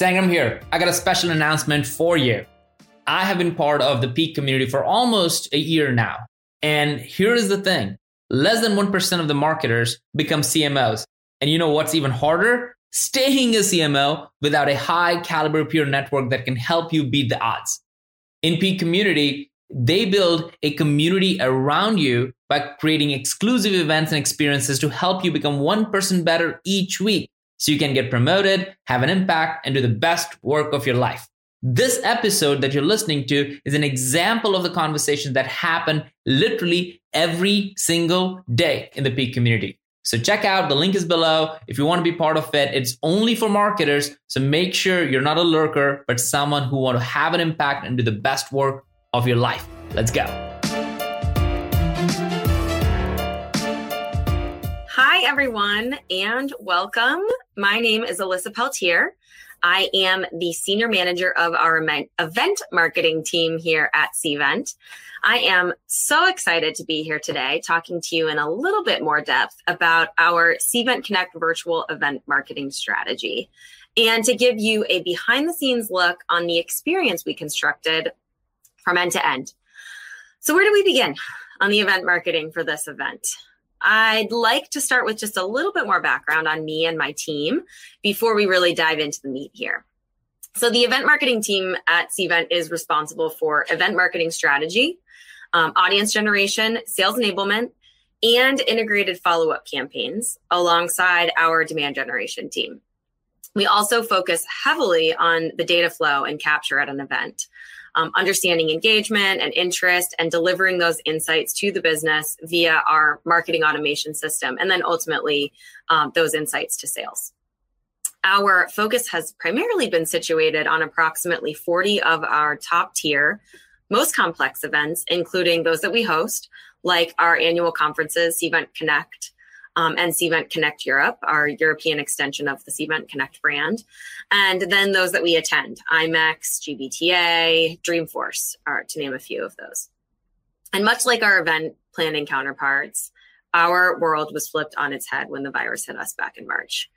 Sangram here. I got a special announcement for you. I have been part of the Peak community for almost a year now. And here is the thing less than 1% of the marketers become CMOs. And you know what's even harder? Staying a CMO without a high caliber peer network that can help you beat the odds. In Peak community, they build a community around you by creating exclusive events and experiences to help you become 1% better each week so you can get promoted, have an impact, and do the best work of your life. This episode that you're listening to is an example of the conversation that happen literally every single day in the Peak community. So check out the link is below. If you want to be part of it, it's only for marketers. So make sure you're not a lurker, but someone who want to have an impact and do the best work of your life. Let's go. Hi, everyone, and welcome. My name is Alyssa Peltier. I am the senior manager of our event marketing team here at Cvent. I am so excited to be here today talking to you in a little bit more depth about our Cvent Connect virtual event marketing strategy and to give you a behind the scenes look on the experience we constructed from end to end. So, where do we begin on the event marketing for this event? I'd like to start with just a little bit more background on me and my team before we really dive into the meat here. So, the event marketing team at Cvent is responsible for event marketing strategy, um, audience generation, sales enablement, and integrated follow up campaigns alongside our demand generation team. We also focus heavily on the data flow and capture at an event um, understanding engagement and interest and delivering those insights to the business via our marketing automation system, and then ultimately um, those insights to sales. Our focus has primarily been situated on approximately 40 of our top tier, most complex events, including those that we host, like our annual conferences, Cvent Connect, um, and Cvent Connect Europe, our European extension of the Cvent Connect brand. And then those that we attend, IMEX, GBTA, Dreamforce, are to name a few of those. And much like our event planning counterparts, our world was flipped on its head when the virus hit us back in March.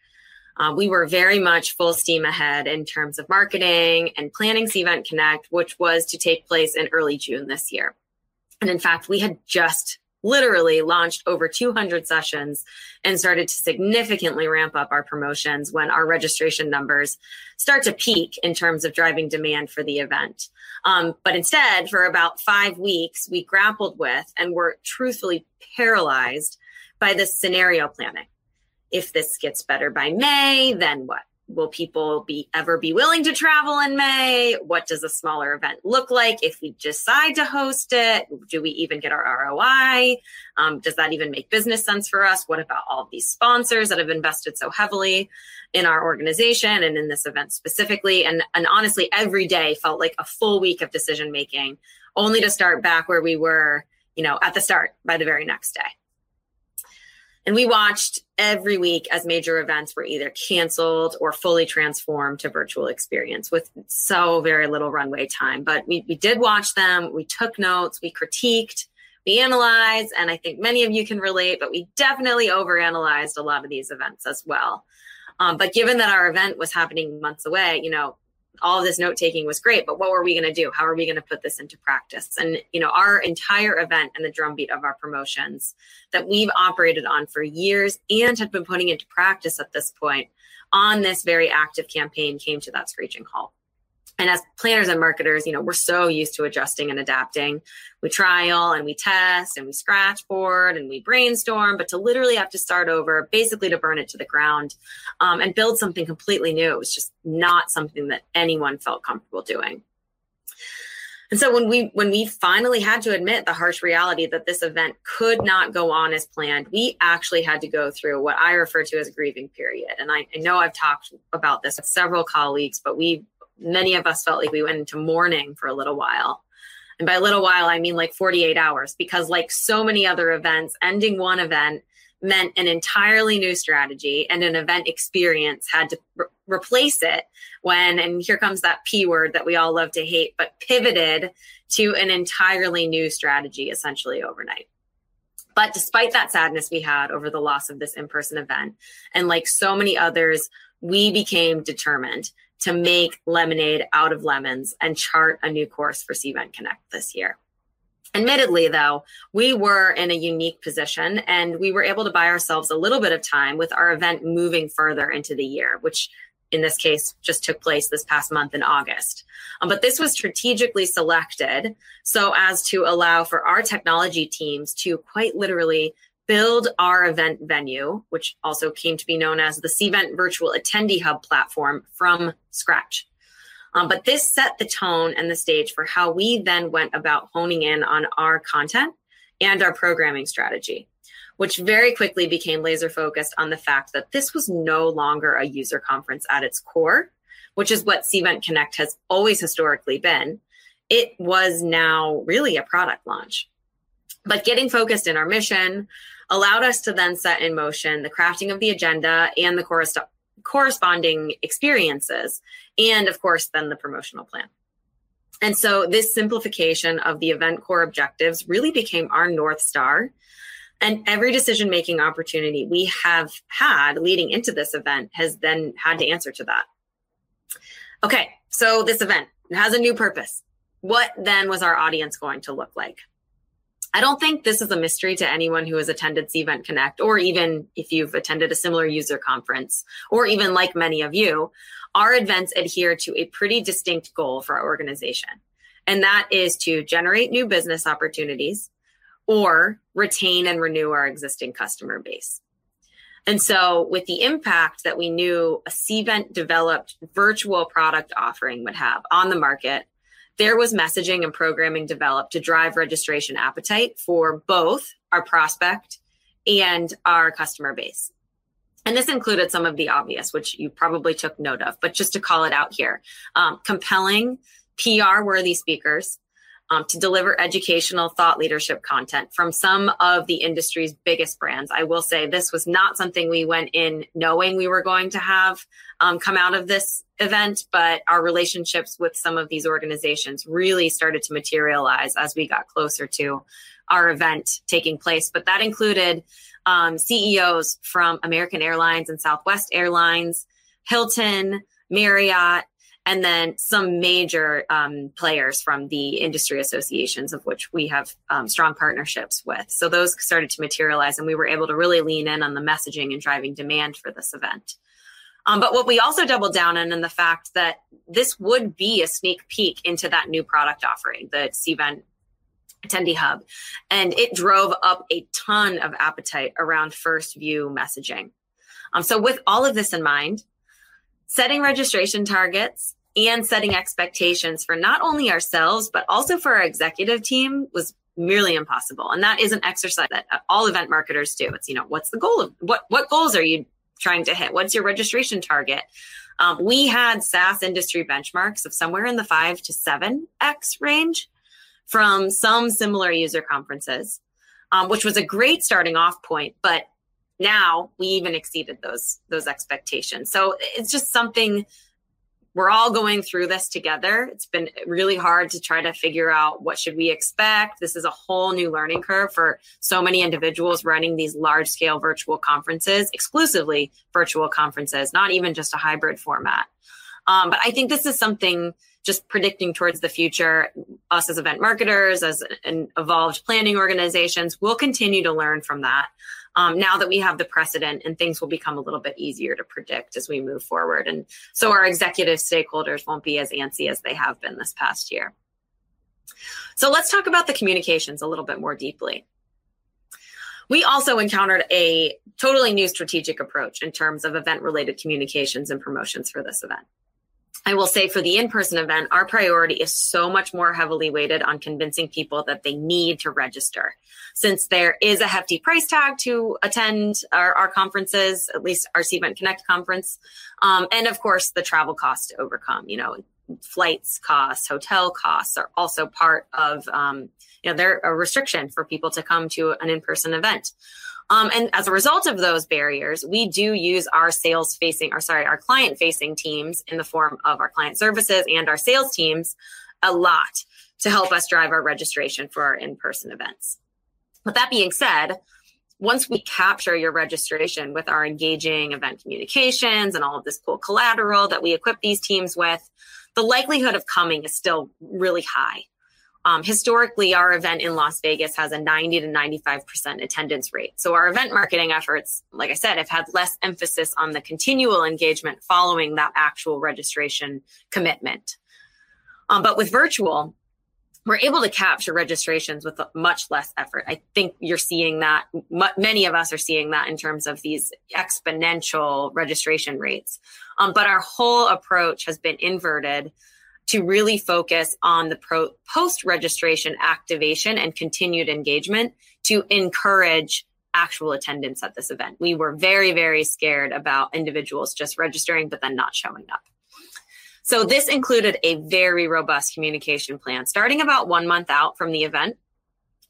Uh, we were very much full steam ahead in terms of marketing and planning Cvent Connect, which was to take place in early June this year. And in fact, we had just literally launched over 200 sessions and started to significantly ramp up our promotions when our registration numbers start to peak in terms of driving demand for the event. Um, but instead, for about five weeks, we grappled with and were truthfully paralyzed by this scenario planning. If this gets better by May, then what? Will people be ever be willing to travel in May? What does a smaller event look like if we decide to host it? Do we even get our ROI? Um, does that even make business sense for us? What about all these sponsors that have invested so heavily in our organization and in this event specifically? And, and honestly, every day felt like a full week of decision making, only to start back where we were, you know, at the start by the very next day. And we watched every week as major events were either canceled or fully transformed to virtual experience with so very little runway time. But we, we did watch them, we took notes, we critiqued, we analyzed, and I think many of you can relate, but we definitely overanalyzed a lot of these events as well. Um, but given that our event was happening months away, you know, all of this note taking was great, but what were we going to do? How are we going to put this into practice? And, you know, our entire event and the drumbeat of our promotions that we've operated on for years and had been putting into practice at this point on this very active campaign came to that screeching halt and as planners and marketers, you know, we're so used to adjusting and adapting. We trial and we test and we scratch board and we brainstorm, but to literally have to start over, basically to burn it to the ground um, and build something completely new, it was just not something that anyone felt comfortable doing. And so when we when we finally had to admit the harsh reality that this event could not go on as planned, we actually had to go through what I refer to as a grieving period. And I, I know I've talked about this with several colleagues, but we many of us felt like we went into mourning for a little while. And by a little while, I mean like 48 hours, because like so many other events, ending one event meant an entirely new strategy and an event experience had to re- replace it when, and here comes that P word that we all love to hate, but pivoted to an entirely new strategy essentially overnight. But despite that sadness we had over the loss of this in person event, and like so many others, we became determined to make lemonade out of lemons and chart a new course for Cvent Connect this year. Admittedly, though, we were in a unique position and we were able to buy ourselves a little bit of time with our event moving further into the year, which in this case just took place this past month in August. Um, but this was strategically selected so as to allow for our technology teams to quite literally build our event venue, which also came to be known as the Cvent Virtual Attendee Hub platform from scratch. Um, but this set the tone and the stage for how we then went about honing in on our content and our programming strategy, which very quickly became laser focused on the fact that this was no longer a user conference at its core, which is what Cvent Connect has always historically been. It was now really a product launch. But getting focused in our mission allowed us to then set in motion the crafting of the agenda and the corresponding experiences, and of course, then the promotional plan. And so, this simplification of the event core objectives really became our North Star. And every decision making opportunity we have had leading into this event has then had to answer to that. Okay, so this event has a new purpose. What then was our audience going to look like? I don't think this is a mystery to anyone who has attended Cvent Connect, or even if you've attended a similar user conference, or even like many of you, our events adhere to a pretty distinct goal for our organization. And that is to generate new business opportunities or retain and renew our existing customer base. And so, with the impact that we knew a Cvent developed virtual product offering would have on the market, there was messaging and programming developed to drive registration appetite for both our prospect and our customer base. And this included some of the obvious, which you probably took note of, but just to call it out here um, compelling, PR worthy speakers, um, to deliver educational thought leadership content from some of the industry's biggest brands. I will say this was not something we went in knowing we were going to have um, come out of this event, but our relationships with some of these organizations really started to materialize as we got closer to our event taking place. But that included um, CEOs from American Airlines and Southwest Airlines, Hilton, Marriott, and then some major um, players from the industry associations of which we have um, strong partnerships with. So those started to materialize, and we were able to really lean in on the messaging and driving demand for this event. Um, but what we also doubled down on in the fact that this would be a sneak peek into that new product offering, the Cvent attendee hub, and it drove up a ton of appetite around first view messaging. Um, so with all of this in mind, setting registration targets and setting expectations for not only ourselves, but also for our executive team was merely impossible. And that is an exercise that all event marketers do. It's, you know, what's the goal of what, what goals are you trying to hit? What's your registration target? Um, we had SaaS industry benchmarks of somewhere in the five to seven X range from some similar user conferences, um, which was a great starting off point. But now we even exceeded those those expectations. So it's just something we're all going through this together. It's been really hard to try to figure out what should we expect. This is a whole new learning curve for so many individuals running these large scale virtual conferences, exclusively virtual conferences, not even just a hybrid format. Um, but I think this is something just predicting towards the future. Us as event marketers, as an evolved planning organizations, will continue to learn from that um, now that we have the precedent and things will become a little bit easier to predict as we move forward. And so our executive stakeholders won't be as antsy as they have been this past year. So let's talk about the communications a little bit more deeply. We also encountered a totally new strategic approach in terms of event related communications and promotions for this event. I will say for the in person event, our priority is so much more heavily weighted on convincing people that they need to register. Since there is a hefty price tag to attend our, our conferences, at least our Cvent Connect conference, um, and of course the travel cost to overcome. You know, flights costs, hotel costs are also part of, um, you know, they're a restriction for people to come to an in person event. Um, and as a result of those barriers, we do use our sales facing, or sorry, our client facing teams in the form of our client services and our sales teams a lot to help us drive our registration for our in person events. With that being said, once we capture your registration with our engaging event communications and all of this cool collateral that we equip these teams with, the likelihood of coming is still really high. Um, historically, our event in Las Vegas has a 90 to 95% attendance rate. So our event marketing efforts, like I said, have had less emphasis on the continual engagement following that actual registration commitment. Um, but with virtual, we're able to capture registrations with much less effort. I think you're seeing that. many of us are seeing that in terms of these exponential registration rates. Um, but our whole approach has been inverted to really focus on the pro- post registration activation and continued engagement to encourage actual attendance at this event. We were very, very scared about individuals just registering, but then not showing up. So this included a very robust communication plan starting about one month out from the event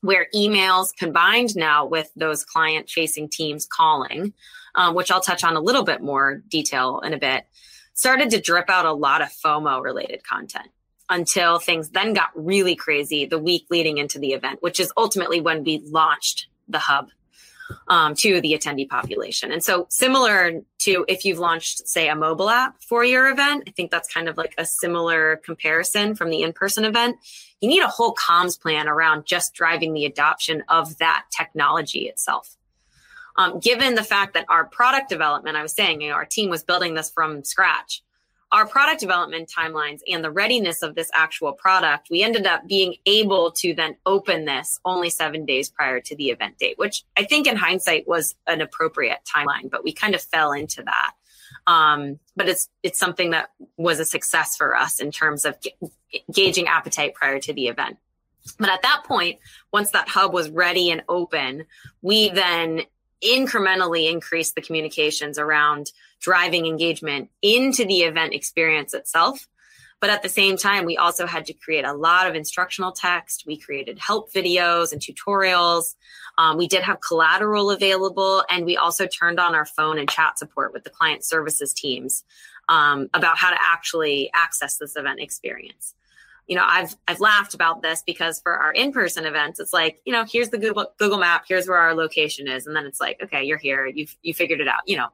where emails combined now with those client facing teams calling, um, which I'll touch on a little bit more detail in a bit, started to drip out a lot of FOMO related content until things then got really crazy the week leading into the event, which is ultimately when we launched the hub um, to the attendee population. And so, similar to if you've launched, say, a mobile app for your event, I think that's kind of like a similar comparison from the in person event. You need a whole comms plan around just driving the adoption of that technology itself um, given the fact that our product development, I was saying, you know, our team was building this from scratch. Our product development timelines and the readiness of this actual product, we ended up being able to then open this only seven days prior to the event date, which I think in hindsight was an appropriate timeline, but we kind of fell into that. Um, but it's it's something that was a success for us in terms of gauging appetite prior to the event. But at that point, once that hub was ready and open, we then incrementally increase the communications around driving engagement into the event experience itself. But at the same time, we also had to create a lot of instructional text. We created help videos and tutorials. Um, we did have collateral available, and we also turned on our phone and chat support with the client services teams um, about how to actually access this event experience you know, I've I've laughed about this because for our in-person events, it's like, you know, here's the Google Google map, here's where our location is, and then it's like, okay, you're here, you've you figured it out. You know,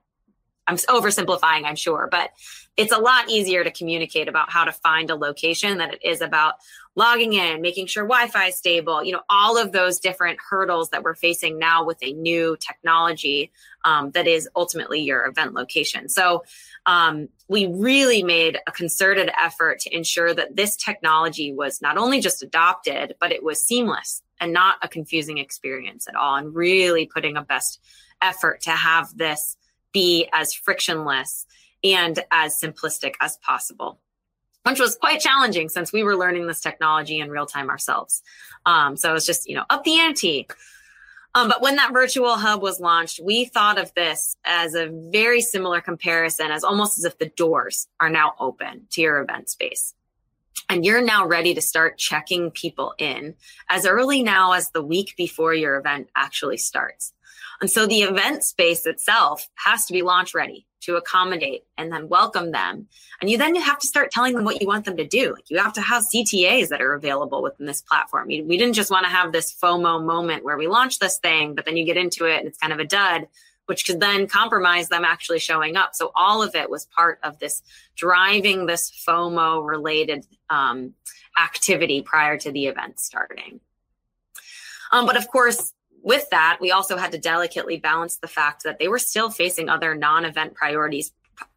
I'm oversimplifying, I'm sure, but it's a lot easier to communicate about how to find a location than it is about logging in, making sure Wi-Fi is stable, you know, all of those different hurdles that we're facing now with a new technology um, that is ultimately your event location. So um, we really made a concerted effort to ensure that this technology was not only just adopted, but it was seamless and not a confusing experience at all, and really putting a best effort to have this be as frictionless and as simplistic as possible which was quite challenging since we were learning this technology in real time ourselves. Um, so it was just, you know, up the ante. Um, but when that virtual hub was launched, we thought of this as a very similar comparison, as almost as if the doors are now open to your event space. And you're now ready to start checking people in as early now as the week before your event actually starts. And so the event space itself has to be launch ready to accommodate and then welcome them. And you then have to start telling them what you want them to do. Like you have to have CTAs that are available within this platform. We, we didn't just want to have this FOMO moment where we launch this thing, but then you get into it and it's kind of a dud, which could then compromise them actually showing up. So all of it was part of this driving this FOMO related um, activity prior to the event starting. Um, but of course, with that, we also had to delicately balance the fact that they were still facing other non event priorities,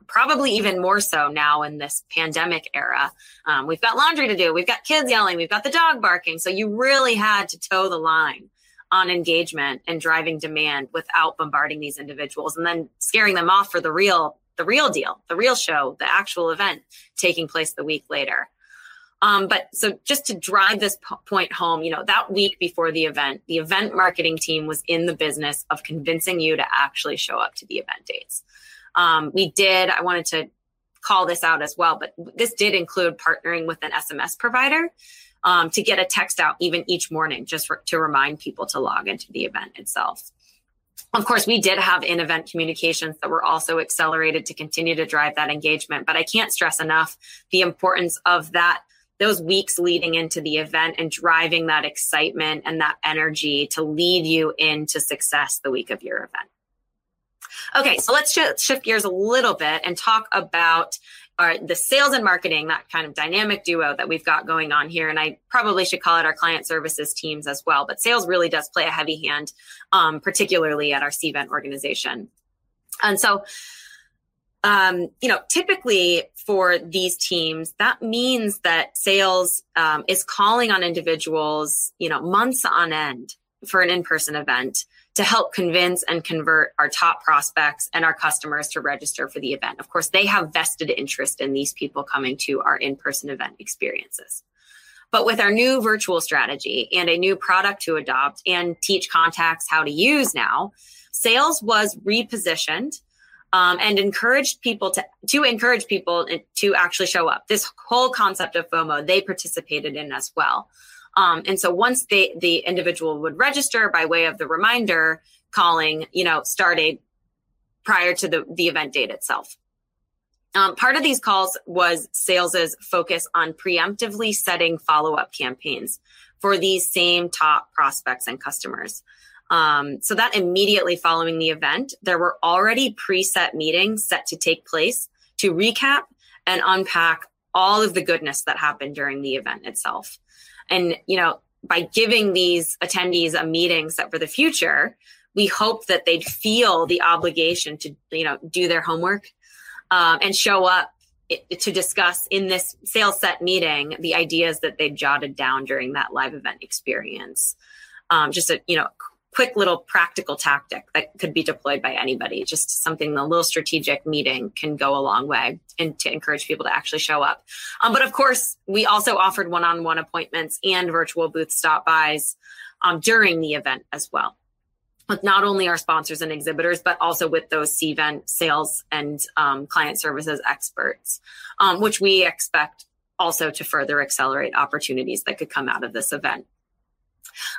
probably even more so now in this pandemic era. Um, we've got laundry to do, we've got kids yelling, we've got the dog barking. So you really had to toe the line on engagement and driving demand without bombarding these individuals and then scaring them off for the real the real deal, the real show, the actual event taking place the week later. Um, but so just to drive this po- point home, you know, that week before the event, the event marketing team was in the business of convincing you to actually show up to the event dates. Um, we did, I wanted to call this out as well, but this did include partnering with an SMS provider um, to get a text out even each morning just for, to remind people to log into the event itself. Of course, we did have in event communications that were also accelerated to continue to drive that engagement, but I can't stress enough the importance of that those weeks leading into the event and driving that excitement and that energy to lead you into success the week of your event. Okay, so let's sh- shift gears a little bit and talk about our, the sales and marketing, that kind of dynamic duo that we've got going on here. And I probably should call it our client services teams as well. But sales really does play a heavy hand, um, particularly at our CVent organization. And so, um, you know, typically for these teams, that means that sales um, is calling on individuals, you know, months on end for an in-person event to help convince and convert our top prospects and our customers to register for the event. Of course, they have vested interest in these people coming to our in person event experiences. But with our new virtual strategy and a new product to adopt and teach contacts how to use now, sales was repositioned um, and encouraged people to to encourage people to actually show up. This whole concept of FOMO they participated in as well. Um, and so once they, the individual would register by way of the reminder calling, you know, started prior to the, the event date itself. Um, part of these calls was sales's focus on preemptively setting follow up campaigns for these same top prospects and customers. Um, so that immediately following the event, there were already preset meetings set to take place to recap and unpack all of the goodness that happened during the event itself. And, you know, by giving these attendees a meeting set for the future, we hope that they'd feel the obligation to, you know, do their homework um, and show up to discuss in this sales set meeting the ideas that they jotted down during that live event experience. Um, just a you know quick little practical tactic that could be deployed by anybody. Just something a little strategic meeting can go a long way and to encourage people to actually show up. Um, but of course, we also offered one-on-one appointments and virtual booth stop bys um, during the event as well. With not only our sponsors and exhibitors, but also with those CVent sales and um, client services experts, um, which we expect also to further accelerate opportunities that could come out of this event.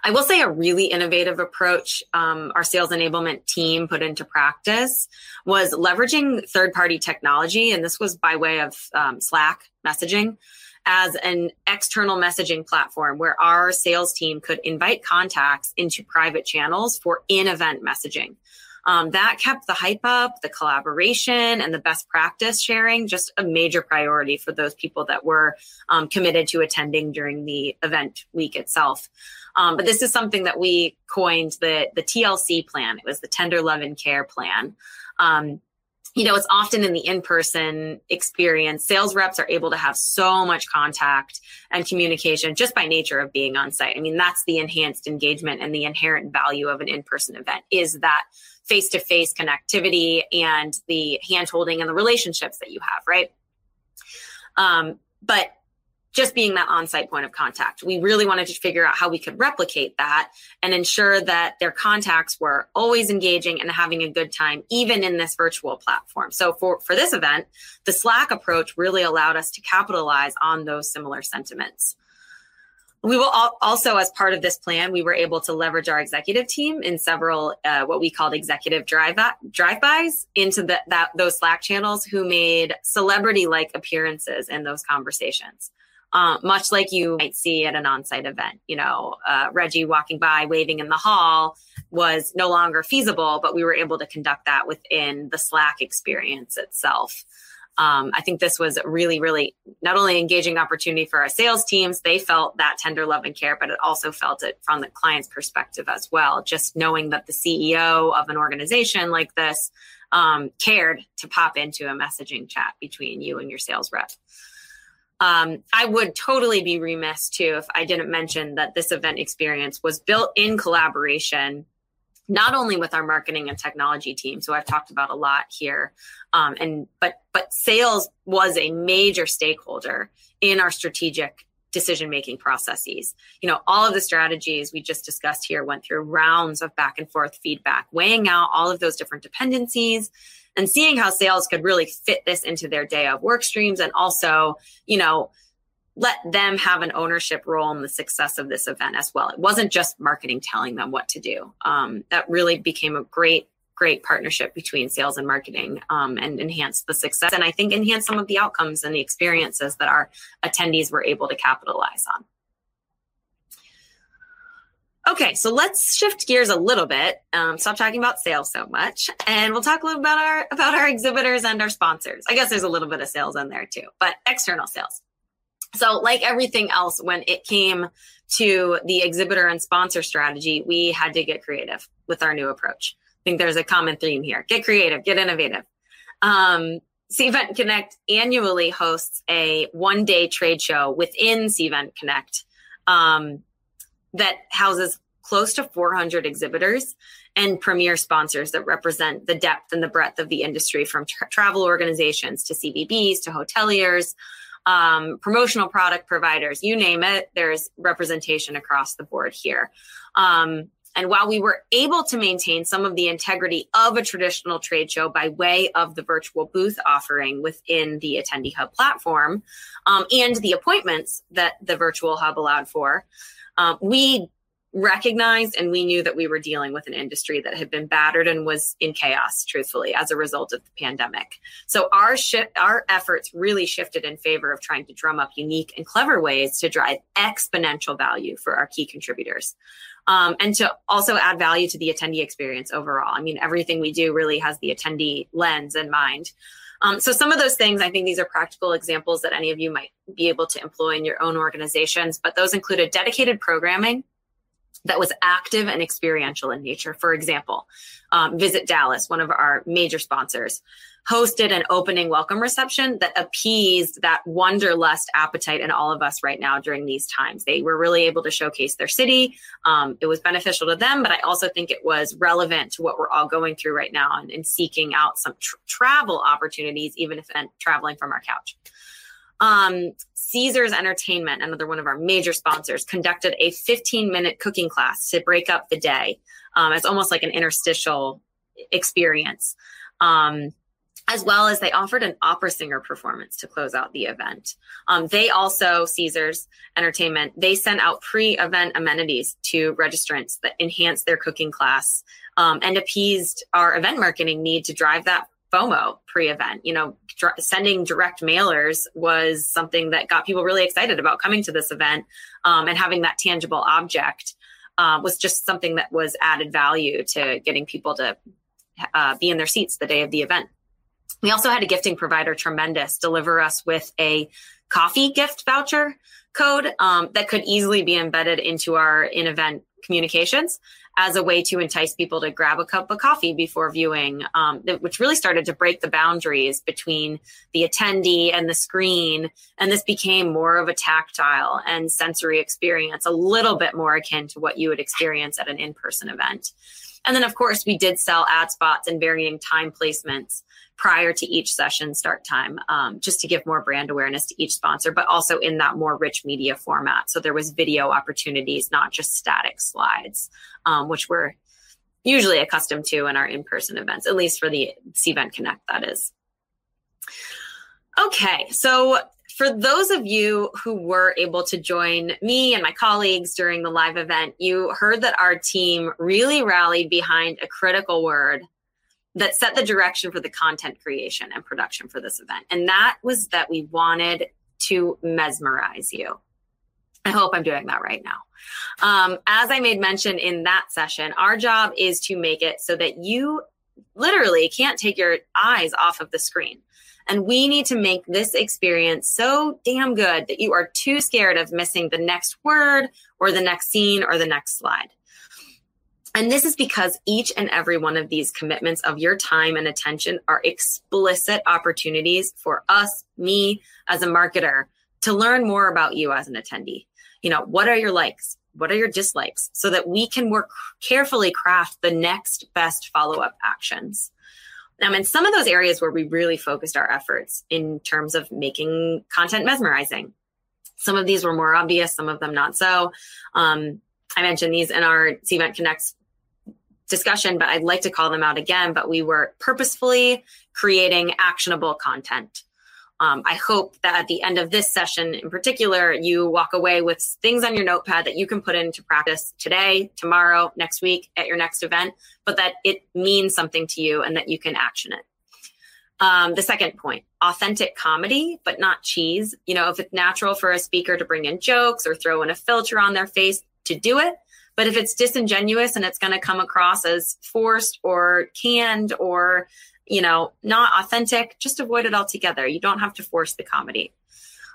I will say a really innovative approach um, our sales enablement team put into practice was leveraging third party technology. And this was by way of um, Slack messaging as an external messaging platform where our sales team could invite contacts into private channels for in event messaging. Um, that kept the hype up, the collaboration, and the best practice sharing just a major priority for those people that were um, committed to attending during the event week itself. Um, but this is something that we coined the the TLC plan. It was the Tender Love and Care plan. Um, you know, it's often in the in person experience. Sales reps are able to have so much contact and communication just by nature of being on site. I mean, that's the enhanced engagement and the inherent value of an in person event is that face to face connectivity and the hand holding and the relationships that you have, right? Um, but just being that on-site point of contact. We really wanted to figure out how we could replicate that and ensure that their contacts were always engaging and having a good time, even in this virtual platform. So for, for this event, the Slack approach really allowed us to capitalize on those similar sentiments. We will also, as part of this plan, we were able to leverage our executive team in several uh, what we called executive drive drive-bys into the, that those Slack channels, who made celebrity-like appearances in those conversations. Uh, much like you might see at an on-site event, you know, uh, Reggie walking by, waving in the hall was no longer feasible, but we were able to conduct that within the Slack experience itself. Um, I think this was really, really not only engaging opportunity for our sales teams, they felt that tender love and care, but it also felt it from the client's perspective as well. Just knowing that the CEO of an organization like this um, cared to pop into a messaging chat between you and your sales rep. Um, I would totally be remiss too if I didn't mention that this event experience was built in collaboration not only with our marketing and technology team so i've talked about a lot here um, and but but sales was a major stakeholder in our strategic decision making processes. You know all of the strategies we just discussed here went through rounds of back and forth feedback weighing out all of those different dependencies and seeing how sales could really fit this into their day of work streams and also you know let them have an ownership role in the success of this event as well. It wasn't just marketing telling them what to do. Um, that really became a great, great partnership between sales and marketing um, and enhanced the success. And I think enhanced some of the outcomes and the experiences that our attendees were able to capitalize on. Okay, so let's shift gears a little bit. Um, stop talking about sales so much, and we'll talk a little about our about our exhibitors and our sponsors. I guess there's a little bit of sales in there too, but external sales. So, like everything else, when it came to the exhibitor and sponsor strategy, we had to get creative with our new approach. I think there's a common theme here get creative, get innovative. Um, Cvent Connect annually hosts a one day trade show within Cvent Connect um, that houses close to 400 exhibitors and premier sponsors that represent the depth and the breadth of the industry from tra- travel organizations to CVBs to hoteliers um, promotional product providers, you name it, there's representation across the board here. Um, and while we were able to maintain some of the integrity of a traditional trade show by way of the virtual booth offering within the Attendee Hub platform um, and the appointments that the virtual hub allowed for, um, we recognized and we knew that we were dealing with an industry that had been battered and was in chaos truthfully as a result of the pandemic. So our shift our efforts really shifted in favor of trying to drum up unique and clever ways to drive exponential value for our key contributors um, and to also add value to the attendee experience overall. I mean everything we do really has the attendee lens in mind. Um, so some of those things, I think these are practical examples that any of you might be able to employ in your own organizations, but those included dedicated programming that was active and experiential in nature. For example, um, Visit Dallas, one of our major sponsors, hosted an opening welcome reception that appeased that wanderlust appetite in all of us right now during these times. They were really able to showcase their city. Um, it was beneficial to them, but I also think it was relevant to what we're all going through right now and, and seeking out some tr- travel opportunities, even if traveling from our couch. Um, Caesars Entertainment, another one of our major sponsors, conducted a 15 minute cooking class to break up the day. Um, it's almost like an interstitial experience. Um, as well as they offered an opera singer performance to close out the event. Um, they also, Caesars Entertainment, they sent out pre event amenities to registrants that enhanced their cooking class um, and appeased our event marketing need to drive that FOMO pre-event. You know, dr- sending direct mailers was something that got people really excited about coming to this event, um, and having that tangible object uh, was just something that was added value to getting people to uh, be in their seats the day of the event. We also had a gifting provider, Tremendous, deliver us with a coffee gift voucher code um, that could easily be embedded into our in-event communications as a way to entice people to grab a cup of coffee before viewing, um, which really started to break the boundaries between the attendee and the screen. And this became more of a tactile and sensory experience, a little bit more akin to what you would experience at an in person event. And then, of course, we did sell ad spots and varying time placements prior to each session start time, um, just to give more brand awareness to each sponsor, but also in that more rich media format. So there was video opportunities, not just static slides, um, which we're usually accustomed to in our in-person events, at least for the Cvent Connect, that is. Okay, so for those of you who were able to join me and my colleagues during the live event, you heard that our team really rallied behind a critical word that set the direction for the content creation and production for this event. And that was that we wanted to mesmerize you. I hope I'm doing that right now. Um, as I made mention in that session, our job is to make it so that you literally can't take your eyes off of the screen. And we need to make this experience so damn good that you are too scared of missing the next word or the next scene or the next slide. And this is because each and every one of these commitments of your time and attention are explicit opportunities for us, me as a marketer, to learn more about you as an attendee. You know, what are your likes? What are your dislikes? So that we can work carefully craft the next best follow up actions. Um, and some of those areas where we really focused our efforts in terms of making content mesmerizing. Some of these were more obvious, some of them not so. Um, I mentioned these in our Cvent Connects discussion, but I'd like to call them out again. But we were purposefully creating actionable content. Um, I hope that at the end of this session in particular, you walk away with things on your notepad that you can put into practice today, tomorrow, next week, at your next event, but that it means something to you and that you can action it. Um, the second point, authentic comedy, but not cheese. You know, if it's natural for a speaker to bring in jokes or throw in a filter on their face to do it, but if it's disingenuous and it's going to come across as forced or canned or, you know, not authentic, just avoid it altogether. You don't have to force the comedy.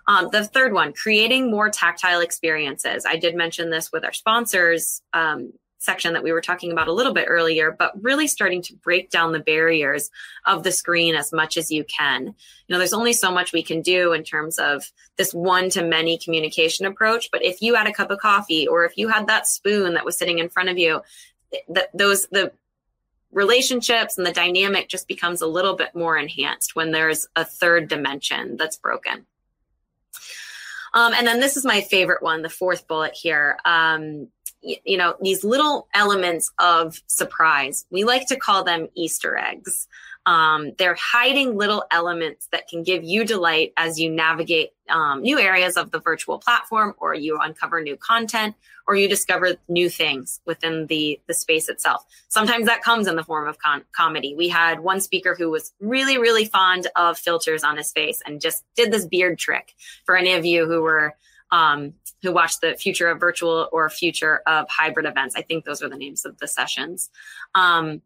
Um, the third one, creating more tactile experiences. I did mention this with our sponsors um, section that we were talking about a little bit earlier, but really starting to break down the barriers of the screen as much as you can. You know, there's only so much we can do in terms of this one to many communication approach. But if you had a cup of coffee or if you had that spoon that was sitting in front of you, that those, the, relationships and the dynamic just becomes a little bit more enhanced when there's a third dimension that's broken. Um, and then this is my favorite one, the fourth bullet here. Um, you know, these little elements of surprise. We like to call them Easter eggs. Um, they're hiding little elements that can give you delight as you navigate um, new areas of the virtual platform, or you uncover new content, or you discover new things within the the space itself. Sometimes that comes in the form of con- comedy. We had one speaker who was really, really fond of filters on his face and just did this beard trick. For any of you who were um, who watched the future of virtual or future of hybrid events. I think those are the names of the sessions. Um,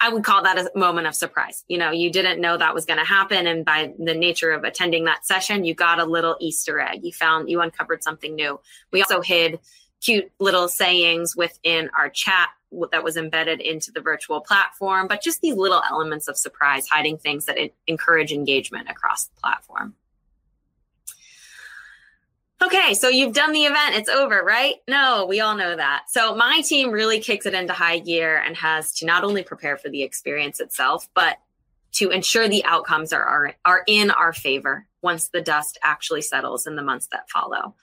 I would call that a moment of surprise. You know, you didn't know that was going to happen. And by the nature of attending that session, you got a little Easter egg. You found, you uncovered something new. We also hid cute little sayings within our chat that was embedded into the virtual platform, but just these little elements of surprise, hiding things that encourage engagement across the platform. Okay, so you've done the event, it's over, right? No, we all know that. So my team really kicks it into high gear and has to not only prepare for the experience itself, but to ensure the outcomes are, are, are in our favor once the dust actually settles in the months that follow.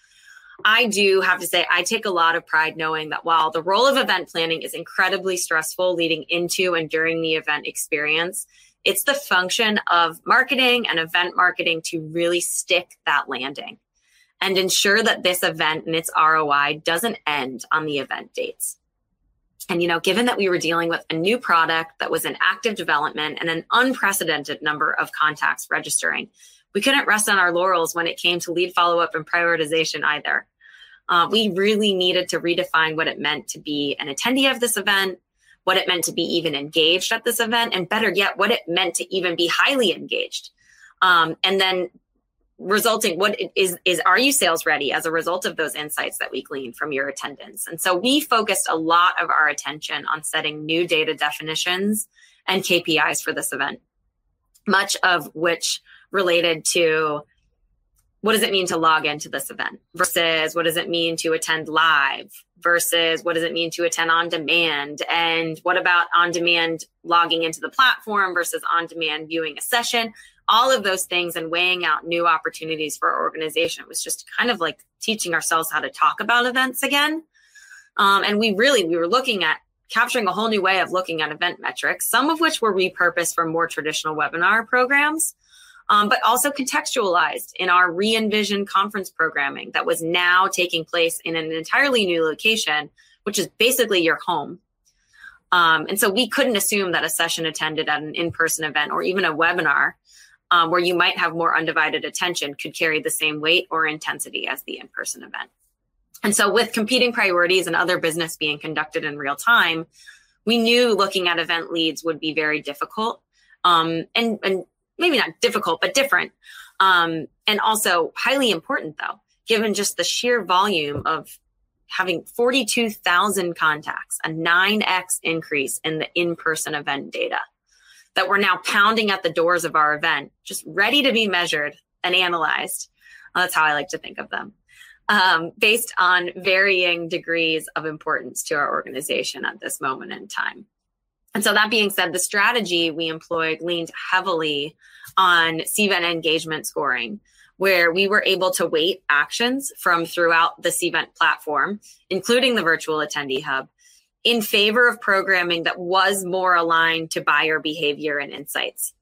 I do have to say, I take a lot of pride knowing that while the role of event planning is incredibly stressful leading into and during the event experience, it's the function of marketing and event marketing to really stick that landing and ensure that this event and its ROI doesn't end on the event dates. And, you know, given that we were dealing with a new product that was in active development and an unprecedented number of contacts registering, we couldn't rest on our laurels when it came to lead follow up and prioritization either. Uh, we really needed to redefine what it meant to be an attendee of this event, what it meant to be even engaged at this event, and better yet, what it meant to even be highly engaged. Um, and then resulting what is is are you sales ready as a result of those insights that we glean from your attendance? And so we focused a lot of our attention on setting new data definitions and kpis for this event much of which related to what does it mean to log into this event versus what does it mean to attend live versus what does it mean to attend on demand? And what about on demand logging into the platform versus on demand viewing a session all of those things and weighing out new opportunities for our organization. It was just kind of like teaching ourselves how to talk about events again. Um, and we really, we were looking at capturing a whole new way of looking at event metrics, some of which were repurposed for more traditional webinar programs, um, but also contextualized in our re envisioned conference programming that was now taking place in an entirely new location, which is basically your home. Um, and so we couldn't assume that a session attended at an in person event or even a webinar um, where you might have more undivided attention could carry the same weight or intensity as the in-person event. And so with competing priorities and other business being conducted in real time, we knew looking at event leads would be very difficult um, and, and maybe not difficult, but different. Um, and also highly important though, given just the sheer volume of having 42,000 contacts, a 9x increase in the in-person event data that we're now pounding at the doors of our event, just ready to be measured and analyzed. that's how I like to think of them. um, based on varying degrees of importance to our organization at this moment in time. And so, that being said, the strategy we employed leaned heavily on CVent engagement scoring, where we were able to weight actions from throughout the CVent platform, including the virtual attendee hub, in favor of programming that was more aligned to buyer behavior and insights.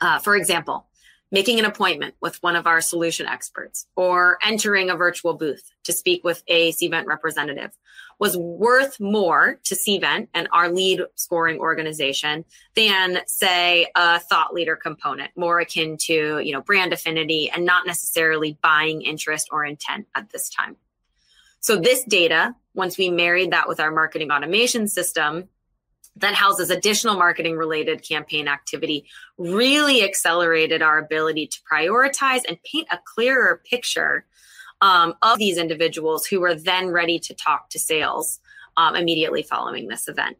Uh, for example, making an appointment with one of our solution experts or entering a virtual booth to speak with a CVent representative was worth more to CVent and our lead scoring organization than say a thought leader component, more akin to, you know, brand affinity and not necessarily buying interest or intent at this time. So this data, once we married that with our marketing automation system, that houses additional marketing related campaign activity really accelerated our ability to prioritize and paint a clearer picture um, of these individuals who were then ready to talk to sales um, immediately following this event.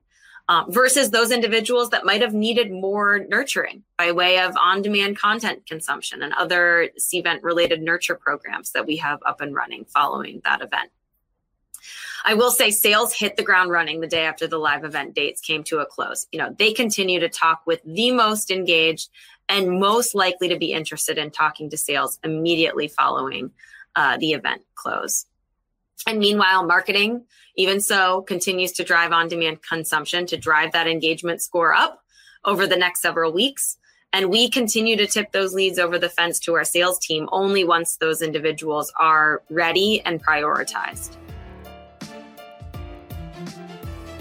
Um, versus those individuals that might have needed more nurturing by way of on demand content consumption and other event related nurture programs that we have up and running following that event. I will say sales hit the ground running the day after the live event dates came to a close. You know, they continue to talk with the most engaged and most likely to be interested in talking to sales immediately following uh, the event close. And meanwhile, marketing, even so, continues to drive on demand consumption to drive that engagement score up over the next several weeks. And we continue to tip those leads over the fence to our sales team only once those individuals are ready and prioritized.